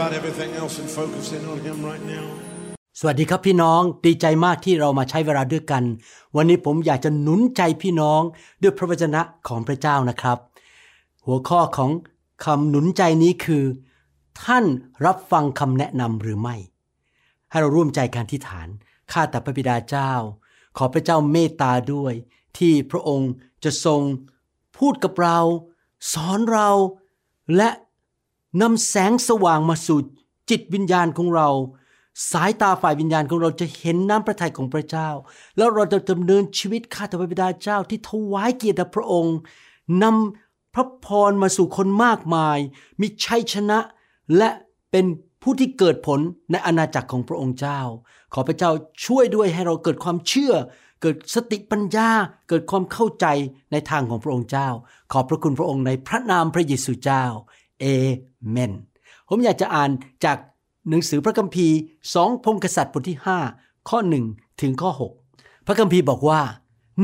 about everything else and focus in on Him right now. สวัสดีครับพี่น้องดีใจมากที่เรามาใช้เวลาด้วยกัน วันนี้ผมอยากจะหนุนใจพี่น้องด้วยพระวจนะของพระเจ้านะครับ หัวข้อของคำหนุนใจนี้คือ ท่านรับฟังคำแนะนำหรือไม่ ให้เราร่วมใจการที่ฐานข้าแต่พระบิดาเจ้า ขอพระเจ้าเมตตาด้วย ที่พระองค์จะทรงพูดกับเรา สอนเราและ นำแสงสว่างมาสู่จิตวิญญาณของเรา สายตาฝ่ายวิญญาณของเราจะเห็นน้ำพระทัยของพระเจ้า แล้วเราจะดำเนินชีวิตข้าแต่พระบิดาเจ้าที่ถวายเกียรติพระองค์นำพระพรมาสู่คนมากมาย มีชัยชนะและเป็นผู้ที่เกิดผลในอาณาจักรของพระองค์เจ้า ขอพระเจ้าช่วยด้วยให้เราเกิดความเชื่อ เกิดสติปัญญา เกิดความเข้าใจในทางของพระองค์เจ้า ขอบพระคุณพระองค์ในพระนามพระเยซูเจ้า เอเมน ผมอยากจะอ่านจากหนังสือพระคัมภีร์สองพงศ์กษัตริย์บทที่ 5 ข้อ 1 ถึงข้อ 6 พระคัมภีร์บอกว่า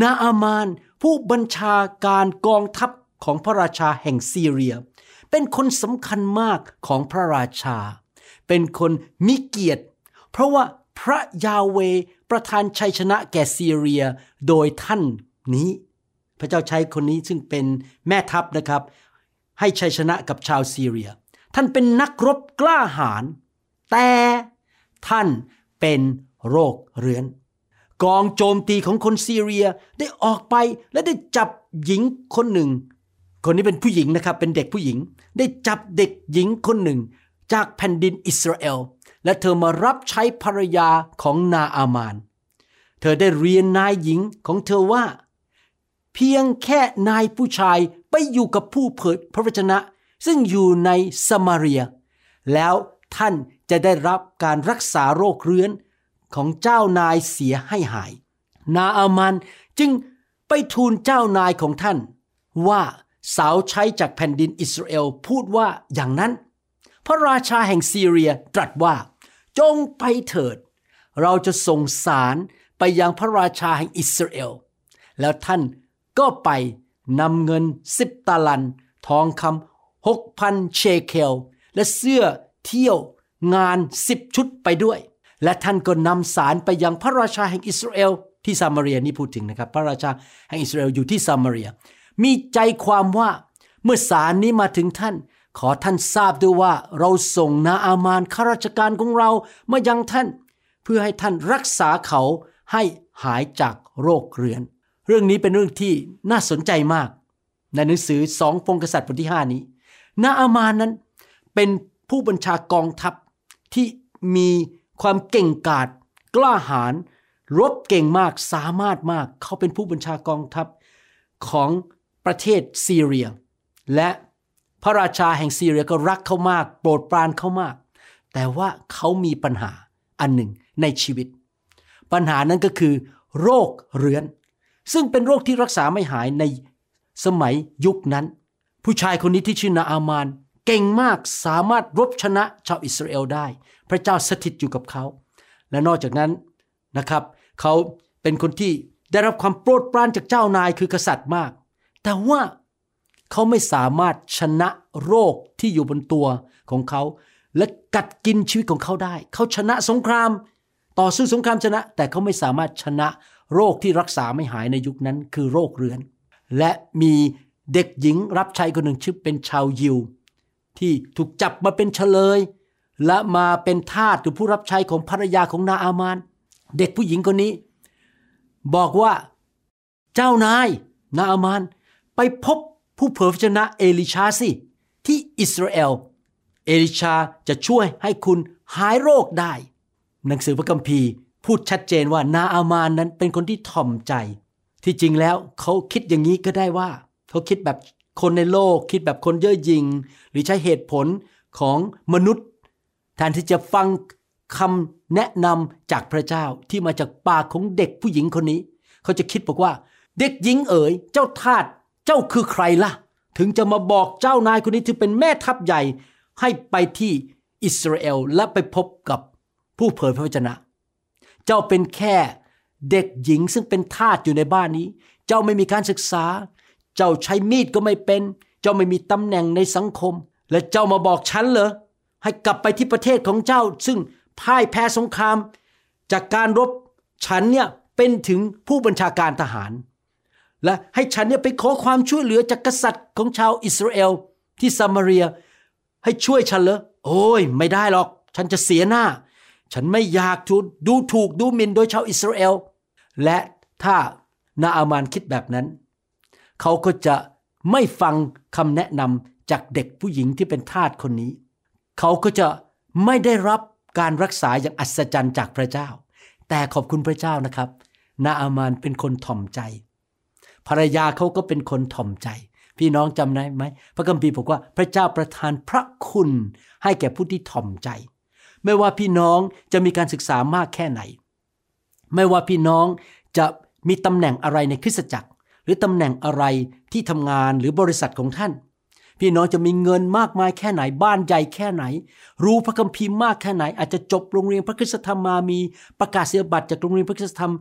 นาอามานผู้บัญชาการกองทัพของพระราชาแห่งซีเรีย เป็นคนสำคัญมากของพระราชา เป็นคนมีเกียรติ เพราะว่าพระยาเวประทานชัยชนะแก่ซีเรียโดยท่านนี้ พระเจ้าใช้คนนี้ซึ่งเป็นแม่ทัพนะครับ ให้ชัยชนะกับชาวซีเรีย ท่านเป็นนักรบกล้าหาญแต่ท่านเป็นโรคเรื้อน กองโจมตีของคนซีเรียได้ออกไปและได้จับหญิงคนหนึ่ง คนนี้เป็นผู้หญิงนะครับเป็นเด็กผู้หญิง ได้จับเด็กหญิงคนหนึ่ง จากแผ่นดินอิสราเอล และเธอมารับใช้ภรรยาของนาอามาน เธอได้เรียนนายหญิงของเธอว่า เพียงแค่นายผู้ชาย อยู่กับผู้เผยพระวจนะ ซึ่งอยู่ในสมาเรีย แล้วท่านจะได้รับการรักษาโรคเรื้อนของเจ้านายเสียให้หาย นาอามันจึงไปทูลเจ้านายของท่าน ว่าสาวใช้จากแผ่นดินอิสราเอลพูดว่าอย่างนั้น พระราชาแห่งซีเรียตรัสว่า จงไปเถิด เราจะส่งสารไปยังพระราชาแห่งอิสราเอล แล้วท่านก็ไป นำเงินสิบตาลัน ทองคำหกพันเชเคล และเสื้อเที่ยวงานสิบชุดไปด้วย และท่านก็นำสารไปยังพระราชาแห่งอิสราเอลที่ซามารียนี่พูดถึงนะครับ พระราชาแห่งอิสราเอลอยู่ที่ซามารีย มีใจความว่าเมื่อสารนี้มาถึงท่าน ขอท่านทราบด้วยว่าเราส่งนาอามานข้าราชการของเรามายังท่าน เพื่อให้ท่านรักษาเขาให้หายจากโรคเรื้อน เรื่องนี้เป็นเรื่องที่น่าสนใจมาก ในหนังสือสองพงกษัตริย์บทที่ห้านี้ นาอามานนั้นเป็นผู้บัญชากองทัพที่มีความเก่งกาจกล้าหาญรบเก่งมากสามารถมาก เขาเป็นผู้บัญชากองทัพของประเทศซีเรีย และพระราชาแห่งซีเรียก็รักเขามาก โปรดปรานเขามาก แต่ว่าเขามีปัญหาอันหนึ่งในชีวิต ปัญหานั้นก็คือ โรคเรื้อน ซึ่งเป็นโรคที่รักษาไม่หายในสมัยยุคนั้น ผู้ชายคนนี้ที่ชื่อนาอามาน เก่งมากสามารถรบชนะชาวอิสราเอลได้ พระเจ้าสถิตอยู่กับเขา และนอกจากนั้นนะครับ เขาเป็นคนที่ได้รับความโปรดปรานจากเจ้านายคือกษัตริย์มาก แต่ว่าเขาไม่สามารถชนะโรคที่อยู่บนตัวของเขา และกัดกินชีวิตของเขาได้ เขาชนะสงคราม ต่อสู้สงครามชนะ แต่เขาไม่สามารถชนะ โรคที่รักษาไม่หายในยุคนั้นคือโรคเรื้อน และมีเด็กหญิงรับใช้คนหนึ่งชื่อเป็นชาวยิว ที่ถูกจับมาเป็นเฉลย และมาเป็นทาสหรือผู้รับใช้ของภรรยาของนาอามาน เด็กผู้หญิงคนนี้ บอกว่าเจ้านายนาอามาน ไปพบผู้เผยพระชนะเอลิชาสิที่อิสราเอล เอลิชาจะช่วยให้คุณหายโรคได้ หนังสือพระคัมภีร์ พูดชัดเจนว่านาอามานนั้นเป็นคนที่ถ่อมใจ ที่จริงแล้วเขาคิดอย่างนี้ก็ได้ว่า เขาคิดแบบคนในโลก คิดแบบคนเย่อหยิ่งหรือใช้เหตุผลของมนุษย์ แทนที่จะฟังคำแนะนำจากพระเจ้าที่มาจากปากของเด็กผู้หญิงคนนี้ เขาจะคิดบอกว่า เด็กหญิงเอ๋ยเจ้าทาสเจ้าคือใครล่ะ ถึงจะมาบอกเจ้านายคนนี้ที่เป็นแม่ทัพใหญ่ให้ไปที่อิสราเอลและไปพบกับผู้เผยพระวจนะ เจ้าเป็นแค่เด็กหญิงซึ่งเป็นทาสอยู่ในบ้านนี้ เจ้าไม่มีการศึกษา เจ้าใช้มีดก็ไม่เป็น เจ้าไม่มีตำแหน่งในสังคม และเจ้ามาบอกฉันเหรอ ให้กลับไปที่ประเทศของเจ้า ซึ่งพ่ายแพ้สงคราม จากการรบฉันเนี่ยเป็นถึงผู้บัญชาการทหาร และให้ฉันเนี่ยไปขอความช่วยเหลือจากกษัตริย์ของชาวอิสราเอลที่ซามารียให้ช่วยฉันเหรอโอ้ย ไม่ได้หรอก ฉันจะเสียหน้า ฉันไม่อยากถูกดูถูกดูหมิ่นโดยชาวอิสราเอล และถ้านาอามานคิดแบบนั้น เขาก็จะไม่ฟังคำแนะนำจากเด็กผู้หญิงที่เป็นทาสคนนี้ เขาก็จะไม่ได้รับการรักษาอย่างอัศจรรย์จากพระเจ้า แต่ขอบคุณพระเจ้านะครับ นาอามานเป็นคนถ่อมใจ ภรรยาเขาก็เป็นคนถ่อมใจ พี่น้องจำได้ไหม พระคัมภีร์บอกว่าพระเจ้าประทานพระคุณให้แก่ผู้ที่ถ่อมใจ ไม่ว่าพี่น้องจะมีการศึกษามากแค่ไหน ไม่ว่าพี่น้องจะมีตำแหน่งอะไรในคริสตจักร หรือตำแหน่งอะไรที่ทำงานหรือบริษัทของท่าน พี่น้องจะมีเงินมากมายแค่ไหนบ้านใหญ่แค่ไหน รู้พระคัมภีร์มากแค่ไหน อาจจะจบโรงเรียนพระคุณธรรมมามีประกาศเสียบัตรจากโรงเรียนพระคุณธรรม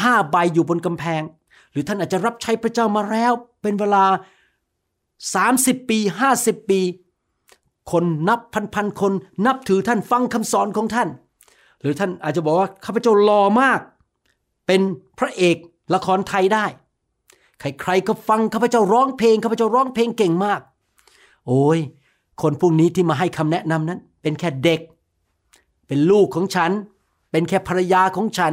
ห้าใบอยู่บนกำแพง หรือท่านอาจจะรับใช้พระเจ้ามาแล้ว เป็นเวลา 30 ปี 50 ปี คนนับพันพันคนนับถือท่านฟังคำสอนของท่าน หรือท่านอาจจะบอกว่าข้าพเจ้าหลอมาก เป็นพระเอกละครไทยได้ ใครๆก็ฟังข้าพเจ้าร้องเพลงข้าพเจ้าร้องเพลงเก่งมาก โอ้ยคนพวกนี้ที่มาให้คำแนะนำนั้น เป็นแค่เด็ก เป็นลูกของฉัน เป็นแค่ภรรยาของฉัน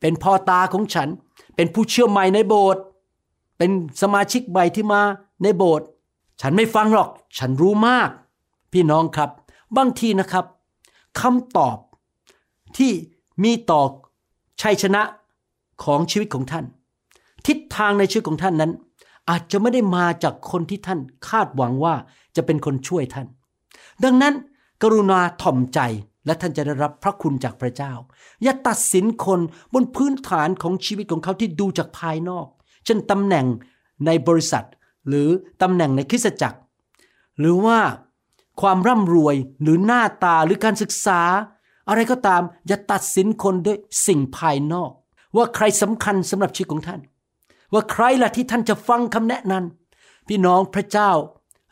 เป็นพ่อตาของฉัน เป็นผู้เชื่อใหม่ในโบสถ์เป็นสมาชิกใหม่ที่มาในโบสถ์ฉันไม่ฟังหรอก ฉันรู้มาก พี่น้องครับ บางทีนะครับคำตอบที่มีต่อชัยชนะของชีวิตของท่าน ทิศทางในชีวิตของท่านนั้น อาจจะไม่ได้มาจากคนที่ท่านคาดหวังว่าจะเป็นคนช่วยท่าน ดังนั้นกรุณาถ่อมใจและท่านจะได้รับพระคุณจากพระเจ้า อย่าตัดสินคนบนพื้นฐานของชีวิตของเขาที่ดูจากภายนอก เช่นตำแหน่งในบริษัท หรือตำแหน่งในคริสตจักร หรือว่า ความร่ำรวยหรือหน้าตาหรือการศึกษา อะไรก็ตามอย่าตัดสินคนด้วยสิ่งภายนอก ว่าใครสำคัญสำหรับชีวิตของท่าน ว่าใครล่ะที่ท่านจะฟังคำแนะนำพี่น้องพระเจ้า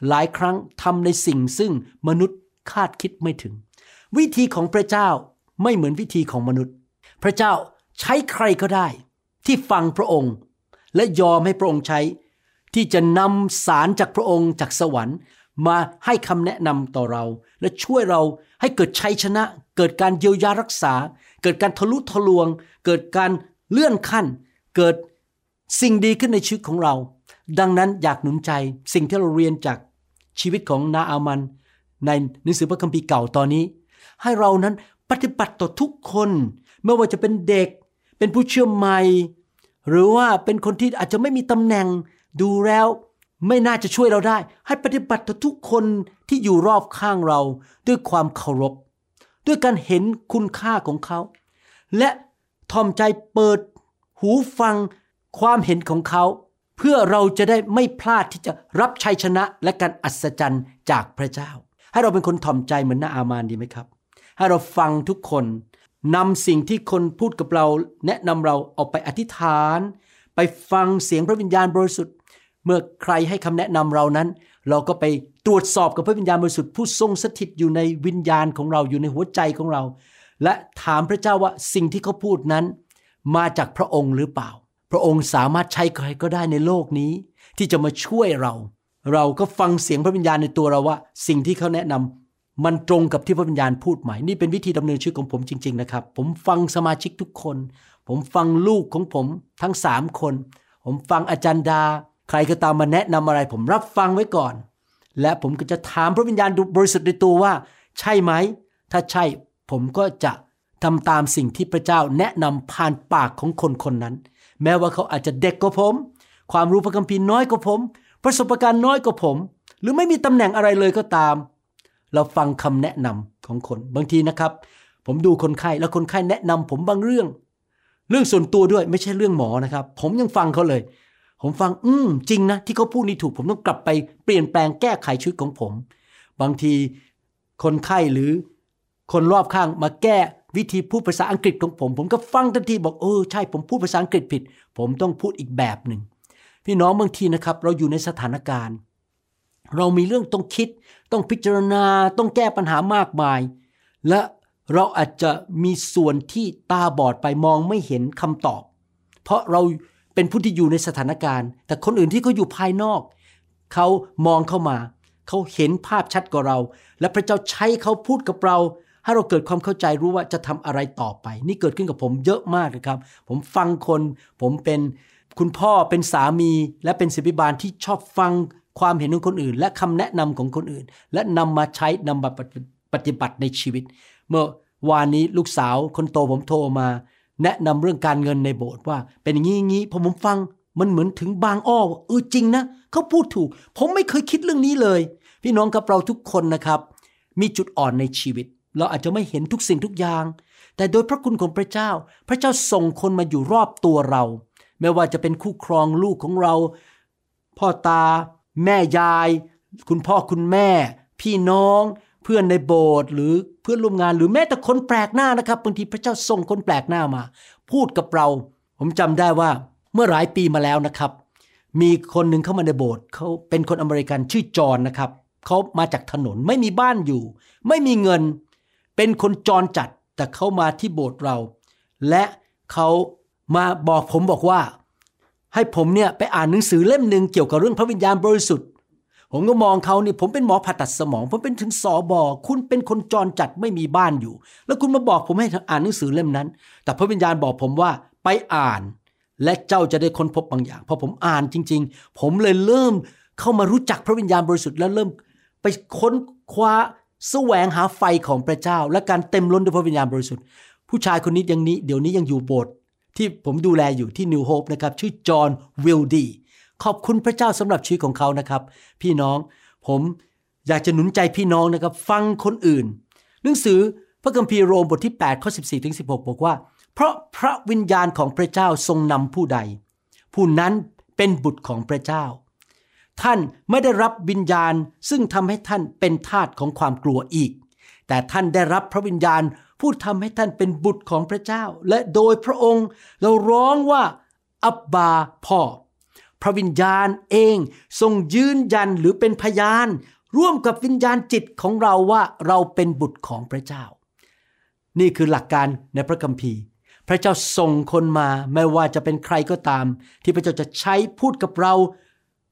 หลายครั้งทำในสิ่งซึ่งมนุษย์คาดคิดไม่ถึง วิธีของพระเจ้าไม่เหมือนวิธีของมนุษย์ พระเจ้าใช้ใครก็ได้ ที่ฟังพระองค์ และยอมให้พระองค์ใช้ ที่จะนำสารจากพระองค์จากสวรรค์ มาให้คำแนะนำต่อเรา และช่วยเราให้เกิดชัยชนะ เกิดการเยียวยารักษา เกิดการทะลุทะลวง เกิดการเลื่อนขั้น เกิดสิ่งดีขึ้นในชีวิตของเรา ดังนั้นอยากหนุนใจสิ่งที่เราเรียนจากชีวิตของนาอามัน ในหนังสือพระคัมภีร์เก่าตอนนี้ ให้เรานั้นปฏิบัติต่อทุกคน ไม่ว่าจะเป็นเด็ก เป็นผู้เชื่อใหม่ หรือว่าเป็นคนที่อาจจะไม่มีตำแหน่งดูแล้ว ไม่น่าจะช่วยเราได้ ให้ปฏิบัติต่อทุกคนที่อยู่รอบข้างเราด้วยความเคารพ ด้วยการเห็นคุณค่าของเขา และทอมใจเปิดหูฟังความเห็นของเขา เพื่อเราจะได้ไม่พลาดที่จะรับชัยชนะและการอัศจรรย์จากพระเจ้า ให้เราเป็นคนถ่อมใจเหมือนนาอามานดีไหมครับ ให้เราฟังทุกคนนำสิ่งที่คนพูดกับเรา แนะนำเราเอาไปอธิษฐาน ไปฟังเสียงพระวิญญาณบริสุทธิ์ เมื่อใครให้คำแนะนำเรานั้น เราก็ไปตรวจสอบกับพระวิญญาณบริสุทธิ์ผู้ทรงสถิตอยู่ในวิญญาณของเราอยู่ในหัวใจของเรา และถามพระเจ้าว่าสิ่งที่เขาพูดนั้น มาจากพระองค์หรือเปล่า พระองค์สามารถใช้ใครก็ได้ในโลกนี้ ที่จะมาช่วยเรา เราก็ฟังเสียงพระวิญญาณในตัวเราว่า สิ่งที่เขาแนะนำมันตรงกับที่พระวิญญาณพูดไหมนี่เป็นวิธีดำเนินชีวิตของผมจริง ๆ นะครับ ผมฟังสมาชิกทุกคน ผมฟังลูกของผมทั้งสามคน ผมฟังอาจารย์ดา ใครก็ตามมาแนะนำอะไรผมรับฟังไว้ก่อน และผมก็จะถามพระวิญญาณบริสุทธิ์ในตัวว่า ใช่ไหม ถ้าใช่ผมก็จะทำตามสิ่งที่พระเจ้าแนะนำผ่านปากของคนคนนั้น แม้ว่าเขาอาจจะเด็กกว่าผม ความรู้พระคัมภีร์น้อยกว่าผม ประสบการณ์น้อยกว่าผม หรือไม่มีตำแหน่งอะไรเลยก็ตาม เราฟังคำแนะนำของคน บางทีนะครับ ผมดูคนไข้แล้วคนไข้แนะนำผมบางเรื่อง เรื่องส่วนตัวด้วยไม่ใช่เรื่องหมอนะครับ ผมยังฟังเขาเลย ผมฟังอืมจริงนะ ที่เขาพูดนี่ถูกผมต้องกลับไปเปลี่ยนแปลงแก้ไขชีวิตของผม บางทีคนไข้หรือคนรอบข้างมาแก้วิธีพูดภาษาอังกฤษของผม ผมก็ฟังทันทีบอกเออใช่ผมพูดภาษาอังกฤษผิด ผมต้องพูดอีกแบบหนึ่งพี่น้องบางทีนะครับ เราอยู่ในสถานการณ์ เรามีเรื่องต้องคิด ต้องพิจารณาต้องแก้ปัญหามากมาย และเราอาจจะมีส่วนที่ตาบอดไปมองไม่เห็นคำตอบ เพราะเรา เป็นผู้ที่อยู่ในสถานการณ์ แต่คนอื่นที่เขาอยู่ภายนอก เขามองเข้ามา เขาเห็นภาพชัดกว่าเรา และพระเจ้าใช้เขาพูดกับเรา ให้เราเกิดความเข้าใจรู้ว่าจะทำอะไรต่อไป นี่เกิดขึ้นกับผมเยอะมากนะครับ ผมฟังคน ผมเป็นคุณพ่อเป็นสามี และเป็นศิบิบาลที่ชอบฟังความเห็นของคนอื่น และคำแนะนำของคนอื่น และนำมาใช้นำมาปฏิบัติในชีวิต เมื่อวานนี้ลูกสาวคนโตผมโทรมา แนะนำเรื่องการเงินในโบสถ์ว่า เป็นอย่างนี้อย่างนี้พอผมฟังมันเหมือนถึงบางอ้อเออจริงนะเขาพูดถูก ผมไม่เคยคิดเรื่องนี้เลย พี่น้องกับเราทุกคนนะครับ มีจุดอ่อนในชีวิต เราอาจจะไม่เห็นทุกสิ่งทุกอย่าง แต่โดยพระคุณของพระเจ้า พระเจ้าส่งคนมาอยู่รอบตัวเรา ไม่ว่าจะเป็นคู่ครองลูกของเรา พ่อตา แม่ยาย คุณพ่อคุณแม่ พี่น้อง เพื่อนในโบสถ์หรือเพื่อนร่วมงานหรือแม้แต่คนแปลกหน้านะครับบางทีพระเจ้าส่งคนแปลกหน้ามา พูดกับเรา ผมจำได้ว่าเมื่อหลายปีมาแล้วนะครับ มีคนหนึ่งเข้ามาในโบสถ์เขาเป็นคนอเมริกันชื่อจอห์นนะครับเขามาจากถนนไม่มีบ้านอยู่ ไม่มีเงิน เป็นคนจรจัดแต่เขามาที่โบสถ์เรา และเขามาบอกผมบอกว่า ให้ผมเนี่ยไปอ่านหนังสือเล่มหนึ่งเกี่ยวกับเรื่องพระวิญญาณบริสุทธิ์ ผมก็มองเขานี่ผมเป็นหมอผ่าตัดสมอง ผมเป็นถึงสอบอคุณเป็นคนจรจัดไม่มีบ้านอยู่ แล้วคุณมาบอกผมให้อ่านหนังสือเล่มนั้น แต่พระวิญญาณบอกผมว่าไปอ่าน และเจ้าจะได้ค้นพบบางอย่างพอผมอ่านจริง ๆ ผมเลยเริ่มเข้ามารู้จักพระวิญญาณบริสุทธิ์แล้วเริ่มไปค้นคว้าแสวงหาไฟของพระเจ้า และการเต็มล้นด้วยพระวิญญาณบริสุทธิ์ ผู้ชายคนนี้ยังนี้เดี๋ยวนี้ยังอยู่โบสถ์ที่ผมดูแลอยู่ที่นิวโฮปนะครับชื่อจอห์นวิลดี ขอบคุณพระเจ้าสำหรับชีวิตของเขานะครับ พี่น้องผมอยากจะหนุนใจพี่น้องนะครับฟังคนอื่น หนังสือพระคัมภีร์โรมบทที่8ข้อ14ถึง16 บอกว่า เพราะพระวิญญาณของพระเจ้าทรงนำผู้ใด ผู้นั้นเป็นบุตรของพระเจ้า ท่านไม่ได้รับวิญญาณซึ่งทำให้ท่านเป็นทาสของความกลัวอีก แต่ท่านได้รับพระวิญญาณผู้ทำให้ท่านเป็นบุตรของพระเจ้า และโดยพระองค์เราร้องว่าอับบาพ่อ พระวิญญาณเองทรงยืนยันหรือเป็นพยาน ร่วมกับวิญญาณจิตของเราว่าเราเป็นบุตรของพระเจ้า นี่คือหลักการในพระคัมภีร์ พระเจ้าส่งคนมาไม่ว่าจะเป็นใครก็ตาม ที่พระเจ้าจะใช้พูดกับเรา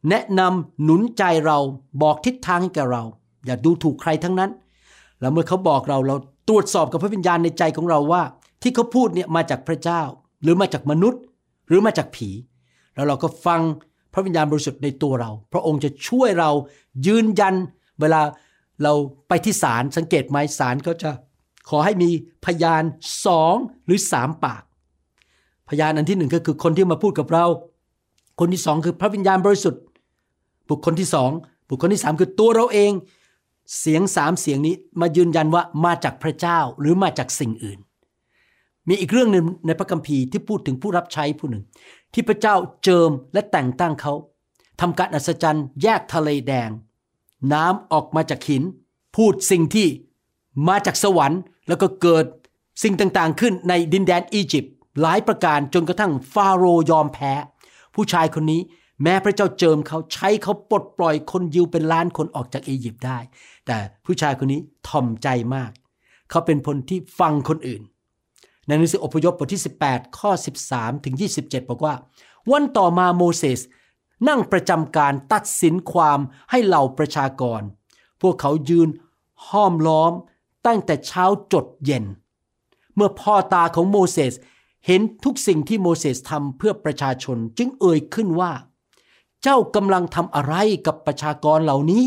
แนะนำหนุนใจเราบอกทิศทางให้แก่เรา อย่าดูถูกใครทั้งนั้น แล้วเมื่อเขาบอกเราเราตรวจสอบกับพระวิญญาณในใจของเราว่า ที่เขาพูดเนี่ยมาจากพระเจ้า หรือมาจากมนุษย์ หรือมาจากผี แล้วเราก็ฟังพระวิญญาณบริสุทธิ์ในตัวเรา พระองค์จะช่วยเรายืนยัน เวลาเราไปที่ศาลสังเกตไหมศาลเขาจะขอให้มีพยานสองหรือสามปาก พยานอันที่หนึ่งก็คือคนที่มาพูดกับเรา คนที่สองคือพระวิญญาณบริสุทธิ์ บุคคลที่สองบุคคลที่สามคือตัวเราเอง เสียงสามเสียงนี้มายืนยันว่ามาจากพระเจ้าหรือมาจากสิ่งอื่น มีอีกเรื่องหนึ่งในพระคัมภีร์ที่พูดถึงผู้รับใช้ผู้หนึ่ง ที่พระเจ้าเจิมและแต่งตั้งเขาทำการอัศจรรย์แยกทะเลแดง น้ำออกมาจากหิน พูดสิ่งที่มาจากสวรรค์แล้วก็เกิดสิ่งต่างๆขึ้นในดินแดนอียิปต์หลายประการจนกระทั่งฟาโรห์ยอมแพ้ ผู้ชายคนนี้แม้พระเจ้าเจิมเขาใช้เขาปลดปล่อยคนยิวเป็นล้านคนออกจากอียิปต์ได้ แต่ผู้ชายคนนี้ถ่อมใจมาก เขาเป็นคนที่ฟังคนอื่น ในหนังสืออพยพบทที่ 18 ข้อ 13 ถึง 27 บอกว่า วันต่อมาโมเสสนั่งประจำการตัดสินความให้เหล่าประชากร พวกเขายืนห้อมล้อมตั้งแต่เช้าจดเย็น เมื่อพ่อตาของโมเสสเห็นทุกสิ่งที่โมเสสทำเพื่อประชาชนจึงเอ่ยขึ้นว่า เจ้ากำลังทำอะไรกับประชากรเหล่านี้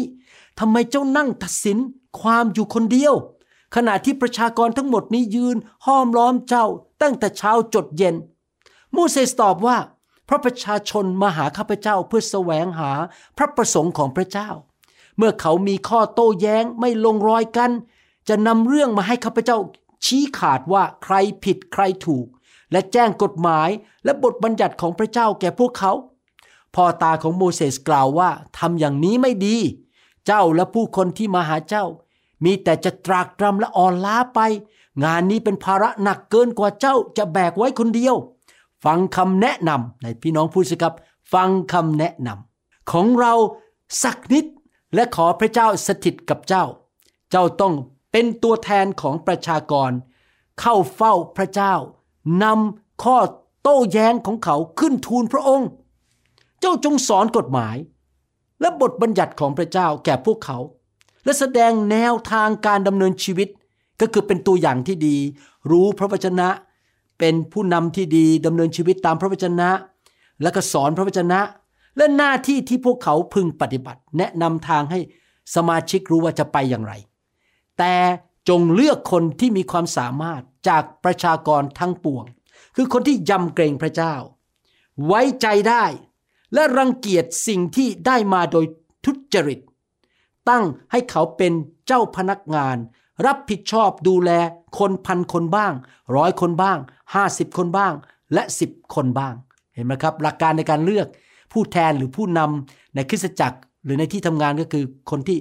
ทำไมเจ้านั่งตัดสินความอยู่คนเดียว ขณะที่ประชากรทั้งหมดนี้ยืนห้อมล้อมเจ้าตั้งแต่เช้าจดเย็นโมเสสตอบว่า เพราะประชาชนมาหาข้าพเจ้าเพื่อแสวงหาพระประสงค์ของพระเจ้า เมื่อเขามีข้อโต้แย้งไม่ลงรอยกัน จะนำเรื่องมาให้ข้าพเจ้าชี้ขาดว่าใครผิดใครถูก และแจ้งกฎหมายและบทบัญญัติของพระเจ้าแก่พวกเขาพ่อตาของโมเสสกล่าวว่าทำอย่างนี้ไม่ดี เจ้าและผู้คนที่มาหาเจ้า มีแต่จะตรากตรำและอ่อนล้าไป งานนี้เป็นภาระหนักเกินกว่าเจ้าจะแบกไว้คนเดียว ฟังคำแนะนำในพี่น้องพูดสิครับ ฟังคำแนะนำของเราสักนิดและขอพระเจ้าสถิตกับเจ้า เจ้าต้องเป็นตัวแทนของประชากร เข้าเฝ้าพระเจ้านำข้อโต้แย้งของเขาขึ้นทูลพระองค์ เจ้าจงสอนกฎหมาย และบทบัญญัติของพระเจ้าแก่พวกเขา และแสดงแนวทางการดำเนินชีวิต ก็คือเป็นตัวอย่างที่ดี รู้พระวจนะ เป็นผู้นำที่ดีดำเนินชีวิตตามพระวจนะ และก็สอนพระวจนะ และหน้าที่ที่พวกเขาพึงปฏิบัติ แนะนำทางให้สมาชิกรู้ว่าจะไปอย่างไร แต่จงเลือกคนที่มีความสามารถจากประชากรทั้งปวง คือคนที่ยำเกรงพระเจ้า ไว้ใจได้ และรังเกียจสิ่งที่ได้มาโดยทุจริต ตั้งให้เขาเป็นเจ้าพนักงาน รับผิดชอบดูแลคนพันคนบ้างร้อยคนบ้างห้าสิบคนบ้าง และสิบคนบ้าง เห็นไหมครับ หลักการในการเลือกผู้แทนหรือผู้นำในคริสตจักรหรือในที่ทำงานก็คือคนที่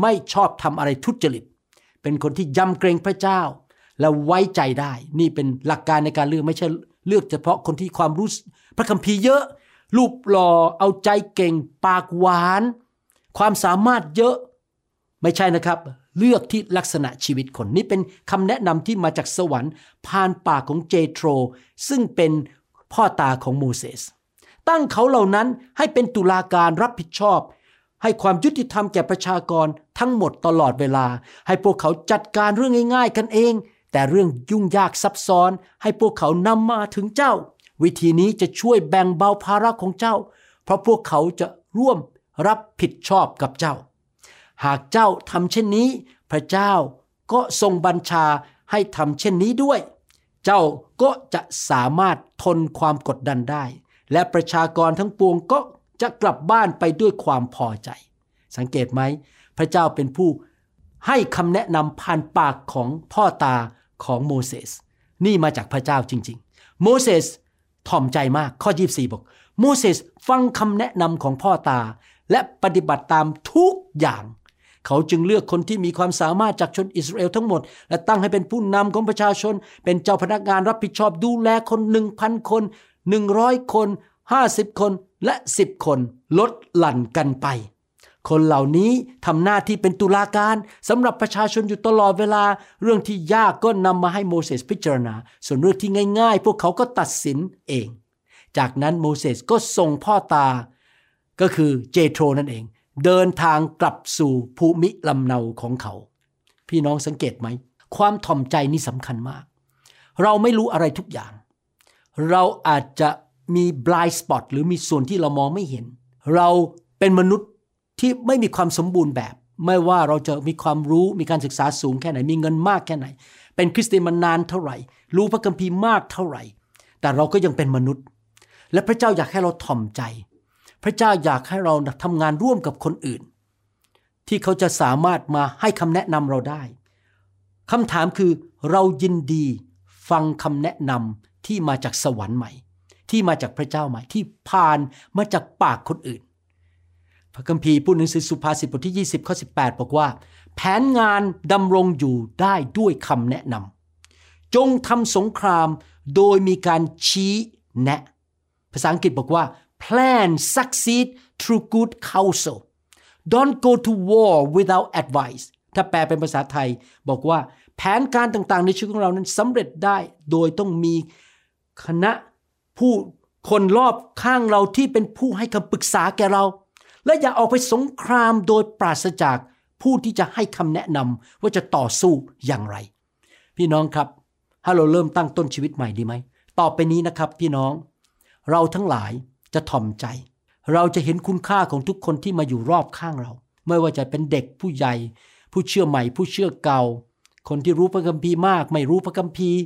ไม่ชอบทำอะไรทุจริต เป็นคนที่ยำเกรงพระเจ้า และไว้ใจได้ นี่เป็นหลักการในการเลือกไม่ใช่เลือกเฉพาะคนที่ความรู้พระคัมภีร์เยอะ รูปหล่อเอาใจเก่ง ปากหวาน ความสามารถเยอะไม่ใช่นะครับ เลือกที่ลักษณะชีวิตคนนี่เป็นคำแนะนำที่มาจากสวรรค์ ผ่านปากของเจโทร ซึ่งเป็นพ่อตาของโมเสสตั้งเขาเหล่านั้นให้เป็นตุลาการรับผิดชอบ ให้ความยุติธรรมแก่ประชากรทั้งหมดตลอดเวลา ให้พวกเขาจัดการเรื่องง่าย ๆ กันเอง แต่เรื่องยุ่งยากซับซ้อน ให้พวกเขานำมาถึงเจ้า วิธีนี้จะช่วยแบ่งเบาภาระของเจ้า เพราะพวกเขาจะร่วม รับผิดชอบกับเจ้า หากเจ้าทำเช่นนี้ พระเจ้าก็ทรงบัญชาให้ทำเช่นนี้ด้วย เจ้าก็จะสามารถทนความกดดันได้ และประชากรทั้งปวงก็จะกลับบ้านไปด้วยความพอใจ สังเกตไหม พระเจ้าเป็นผู้ให้คำแนะนำผ่านปากของพ่อตาของโมเสส นี่มาจากพระเจ้าจริง ๆ โมเสสถ่อมใจมากข้อ 24 บอก โมเสสฟังคำแนะนำของพ่อตา และปฏิบัติตามทุกอย่าง เขาจึงเลือกคนที่มีความสามารถจากชนอิสราเอลทั้งหมด และตั้งให้เป็นผู้นำของประชาชน เป็นเจ้าพนักงานรับผิดชอบดูแลคนหนึ่งพันคนหนึ่งร้อยคนห้าสิบคนและสิบคนลดหลั่นกันไป คนเหล่านี้ทำหน้าที่เป็นตุลาการสำหรับประชาชนอยู่ตลอดเวลา เรื่องที่ยากก็นำมาให้โมเสสพิจารณา ส่วนเรื่องที่ง่าย ๆ พวกเขาก็ตัดสินเอง จากนั้นโมเสสก็ส่งพ่อตา ก็คือเจโทรนั่นเอง เดินทางกลับสู่ภูมิลำเนาของเขา พี่น้องสังเกตไหม ความถ่อมใจนี่สำคัญมาก เราไม่รู้อะไรทุกอย่าง เราอาจจะมี blind spot หรือมีส่วนที่เรามองไม่เห็น เราเป็นมนุษย์ที่ไม่มีความสมบูรณ์แบบ ไม่ว่าเราจะมีความรู้มีการศึกษาสูงแค่ไหน มีเงินมากแค่ไหน เป็นคริสเตียนมานานเท่าไหร่ รู้พระคัมภีร์มากเท่าไหร่ แต่เราก็ยังเป็นมนุษย์ และพระเจ้าอยากให้เราถ่อมใจ พระเจ้าอยากให้เราทำงานร่วมกับคนอื่น ที่เขาจะสามารถมาให้คำแนะนำเราได้คำถามคือเรายินดีฟังคำแนะนำที่มาจากสวรรค์ใหม่ ที่มาจากพระเจ้าใหม่ที่ผ่านมาจากปากคนอื่น พระคัมภีร์พูดหนังสือสุภาษิตบทที่ 20ข้อ18 บอกว่า แผนงานดำรงอยู่ได้ด้วยคำแนะนำจงทำสงครามโดยมีการชี้แนะ ภาษาอังกฤษบอกว่า plan succeed through good counsel don't go to war without advice ถ้าแปลเป็นภาษาไทย บอกว่าแผนการต่างๆ ในชีวิตของเรานั้นสำเร็จได้ โดยต้องมีคณะผู้คนรอบข้างเราที่เป็นผู้ให้คำปรึกษาแก่เรา และอย่าออกไปสงครามโดยปราศจากผู้ที่จะให้คำแนะนำว่าจะต่อสู้อย่างไร พี่น้องครับถ้าเราเริ่มตั้งต้นชีวิตใหม่ดีไหมต่อไปนี้นะครับ พี่น้อง เราทั้งหลาย จะถ่อมใจ เราจะเห็นคุณค่าของทุกคนที่มาอยู่รอบข้างเรา ไม่ว่าจะเป็นเด็กผู้ใหญ่ ผู้เชื่อใหม่ ผู้เชื่อเก่า คนที่รู้พระคัมภีร์มาก ไม่รู้พระคัมภีร์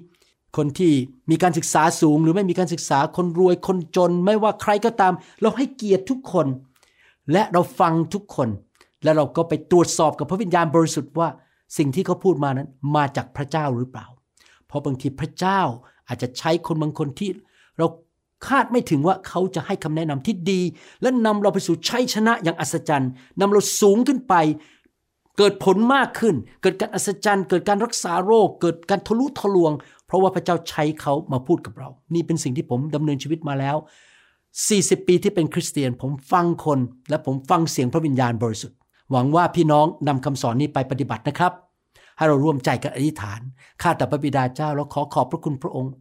คนที่มีการศึกษาสูง หรือไม่มีการศึกษาคนรวยคนจน ไม่ว่าใครก็ตาม เราให้เกียรติทุกคน และเราฟังทุกคน และเราก็ไปตรวจสอบกับพระวิญญาณบริสุทธิ์ว่าสิ่งที่เขาพูดมานั้นมาจากพระเจ้าหรือเปล่า เพราะบางทีพระเจ้าอาจจะใช้คนบางคนที่เรา คาดไม่ถึงว่าเขาจะให้คำแนะนำที่ดี และนำเราไปสู่ชัยชนะอย่างอัศจรรย์นำเราสูงขึ้นไป เกิดผลมากขึ้น เกิดการอัศจรรย์ เกิดการรักษาโรค เกิดการทะลุทะลวง เพราะว่าพระเจ้าใช้เขามาพูดกับเรา นี่เป็นสิ่งที่ผมดำเนินชีวิตมาแล้ว 40 ปีที่เป็นคริสเตียน ผมฟังคน และผมฟังเสียงพระวิญญาณบริสุทธิ์ หวังว่าพี่น้องนำคำสอนนี้ไปปฏิบัตินะครับ ให้เราร่วมใจกันอธิษฐานข้าแต่พระบิดาเจ้าเราขอขอบพระคุณพระองค์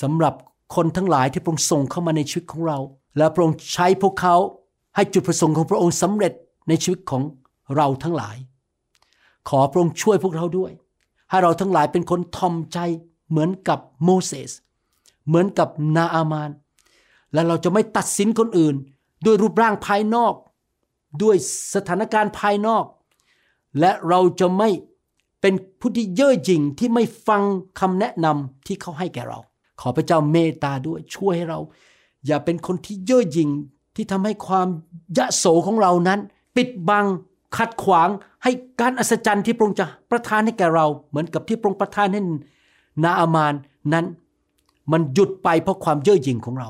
สำหรับ คนทั้งหลายที่พระองค์ส่งเข้ามาในชีวิตของเรา และพระองค์ใช้พวกเขาให้จุดประสงค์ของพระองค์สำเร็จในชีวิตของเราทั้งหลาย ขอพระองค์ช่วยพวกเราด้วย ให้เราทั้งหลายเป็นคนทอมใจเหมือนกับโมเสสเหมือนกับนาอามาน และเราจะไม่ตัดสินคนอื่น ด้วยรูปร่างภายนอก ด้วยสถานการณ์ภายนอก และเราจะไม่เป็นผู้ที่เย่อหยิ่งที่ไม่ฟังคำแนะนำที่เขาให้แก่เรา ขอพระเจ้าเมตตาด้วยช่วยให้เรา อย่าเป็นคนที่เย่อหยิ่งที่ทำให้ความยะโสของเรานั้น ปิดบังขัดขวางให้การอัศจรรย์ที่พระองค์จะประทานให้แก่เรา เหมือนกับที่พระองค์ประทานให้นาอามานนั้น มันหยุดไปเพราะความเย่อหยิ่งของเรา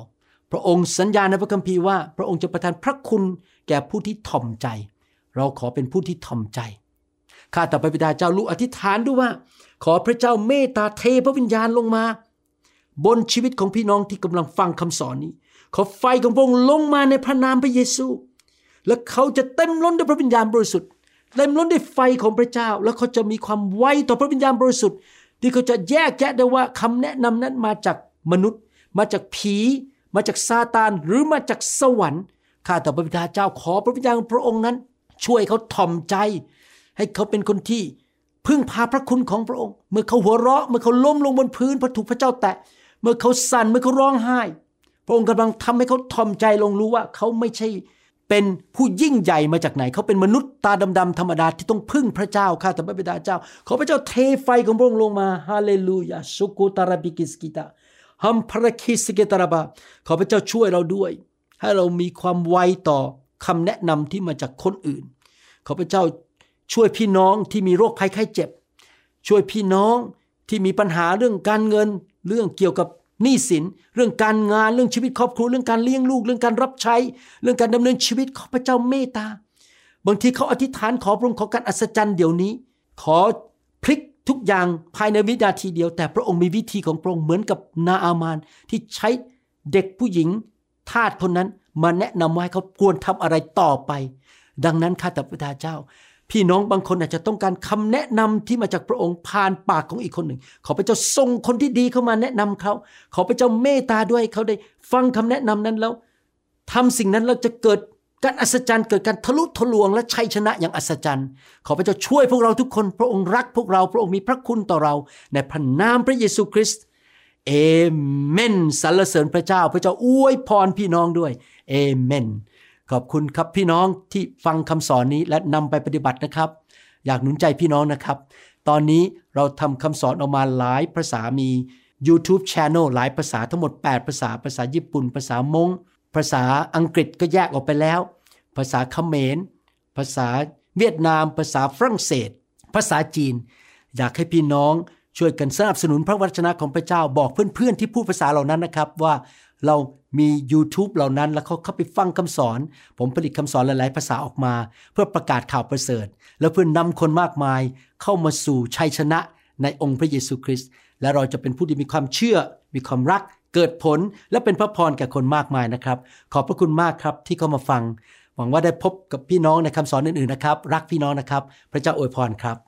พระองค์สัญญาในพระคัมภีร์ว่า พระองค์จะประทานพระคุณแก่ผู้ที่ถ่อมใจ เราขอเป็นผู้ที่ถ่อมใจข้าแต่พระบิดาเจ้าลูกอธิษฐานด้วยว่า ขอพระเจ้าเมตตาเทพระวิญญาณลงมา บนชีวิตของพี่น้องที่กำลังฟังคำสอนนี้ ขอไฟของพระองค์ลงมาในพระนามพระเยซู และเขาจะเต็มล้นด้วยพระวิญญาณบริสุทธิ์เต็มล้นด้วยไฟของพระเจ้า แล้วเขาจะมีความไวต่อพระวิญญาณบริสุทธิ์ ที่เขาจะแยกแยะได้ว่าคำแนะนำนั้นมาจากมนุษย์ มาจากผี มาจากซาตานหรือมาจากสวรรค์ข้าแต่พระบิดาเจ้าขอพระวิญญาณของพระองค์นั้น ช่วยเขาถ่อมใจ ให้เขาเป็นคนที่พึ่งพาพระคุณของพระองค์ เมื่อเขาหัวเราะเมื่อเขาล้มลงบนพื้นเพราะถูกพระเจ้าแตะ เมื่อเขาสั่นเมื่อเขาร้องไห้ พระองค์กำลังทำให้เขาถ่อมใจลงรู้ว่าเขาไม่ใช่เป็นผู้ยิ่งใหญ่มาจากไหน เขาเป็นมนุษย์ตาดำๆธรรมดาที่ต้องพึ่งพระเจ้าข้าแต่พระบิดาเจ้า ขอพระเจ้าเทไฟของพระองค์ลงมาฮาเลลูยาสุกุตาราบิกิสกิตาฮัมพระคิสเกตาราบาขอพระเจ้าช่วยเราด้วย ให้เรามีความไวต่อคำแนะนำที่มาจากคนอื่น ขอพระเจ้าช่วยพี่น้องที่มีโรคภัยไข้เจ็บ ช่วยพี่น้องที่มีปัญหาเรื่องการเงินเรื่องเกี่ยวกับหนี้สิน เรื่องการงานเรื่องชีวิตครอบครัวเรื่องการเลี้ยงลูก เรื่องการรับใช้ เรื่องการดำเนินชีวิตขอพระเจ้าเมตตา บางทีเขาอธิษฐานขอพระองค์ขอการอัศจรรย์เดี๋ยวนี้ ขอพลิกทุกอย่างภายในวินาทีเดียว แต่พระองค์มีวิธีของพระองค์เหมือนกับนาอามาน ที่ใช้เด็กผู้หญิงทาสคนนั้นมาแนะนำว่าให้เขาควรทำอะไรต่อไป ดังนั้นข้าแต่พระเจ้า พี่น้องบางคนอาจจะต้องการคำแนะนำที่มาจากพระองค์ผ่านปากของอีกคนหนึ่ง ขอพระเจ้าส่งคนที่ดีเข้ามาแนะนำเขา ขอพระเจ้าเมตตาด้วยเขาได้ฟังคำแนะนำนั้นแล้วทำสิ่งนั้นแล้วจะเกิดการอัศจรรย์เกิดการทะลุทะลวงและชัยชนะอย่างอัศจรรย์ ขอพระเจ้าช่วยพวกเราทุกคน พระองค์รักพวกเราพระองค์มีพระคุณต่อเรา ในพระนามพระเยซูคริสต์เอเมนสรรเสริญพระเจ้า พระเจ้าอวยพรพี่น้องด้วยเอเมน ขอบคุณครับพี่น้องที่ฟังคำสอนนี้และนำไปปฏิบัตินะครับ อยากหนุนใจพี่น้องนะครับ ตอนนี้เราทำคำสอนออกมาหลายภาษามี YouTube Channel หลายภาษาทั้งหมด 8 ภาษา ภาษาญี่ปุ่น ภาษามงภาษาอังกฤษก็แยกออกไปแล้ว ภาษาเขมร ภาษาเวียดนาม ภาษาฝรั่งเศส ภาษาจีน อยากให้พี่น้องช่วยกันสนับสนุนพระวจนะของพระเจ้าบอกเพื่อนๆที่พูดภาษาเหล่านั้นนะครับว่า เรามี YouTube เหล่านั้นแล้วเขาเข้าไปฟังคำสอน ผมผลิตคำสอนหลาย ๆ ภาษาออกมา เพื่อประกาศข่าวประเสริฐ แล้วเพื่อนนำคนมากมายเข้ามาสู่ชัยชนะในองค์พระเยซูคริสต์และเราจะเป็นผู้ที่มีความเชื่อ มีความรัก เกิดผลและเป็นพระพรแก่คนมากมายนะครับ ขอบพระคุณมากครับที่เข้ามาฟัง หวังว่าได้พบกับพี่น้องในคำสอนอื่น ๆ นะครับ รักพี่น้องนะครับ พระเจ้าอวยพรครับ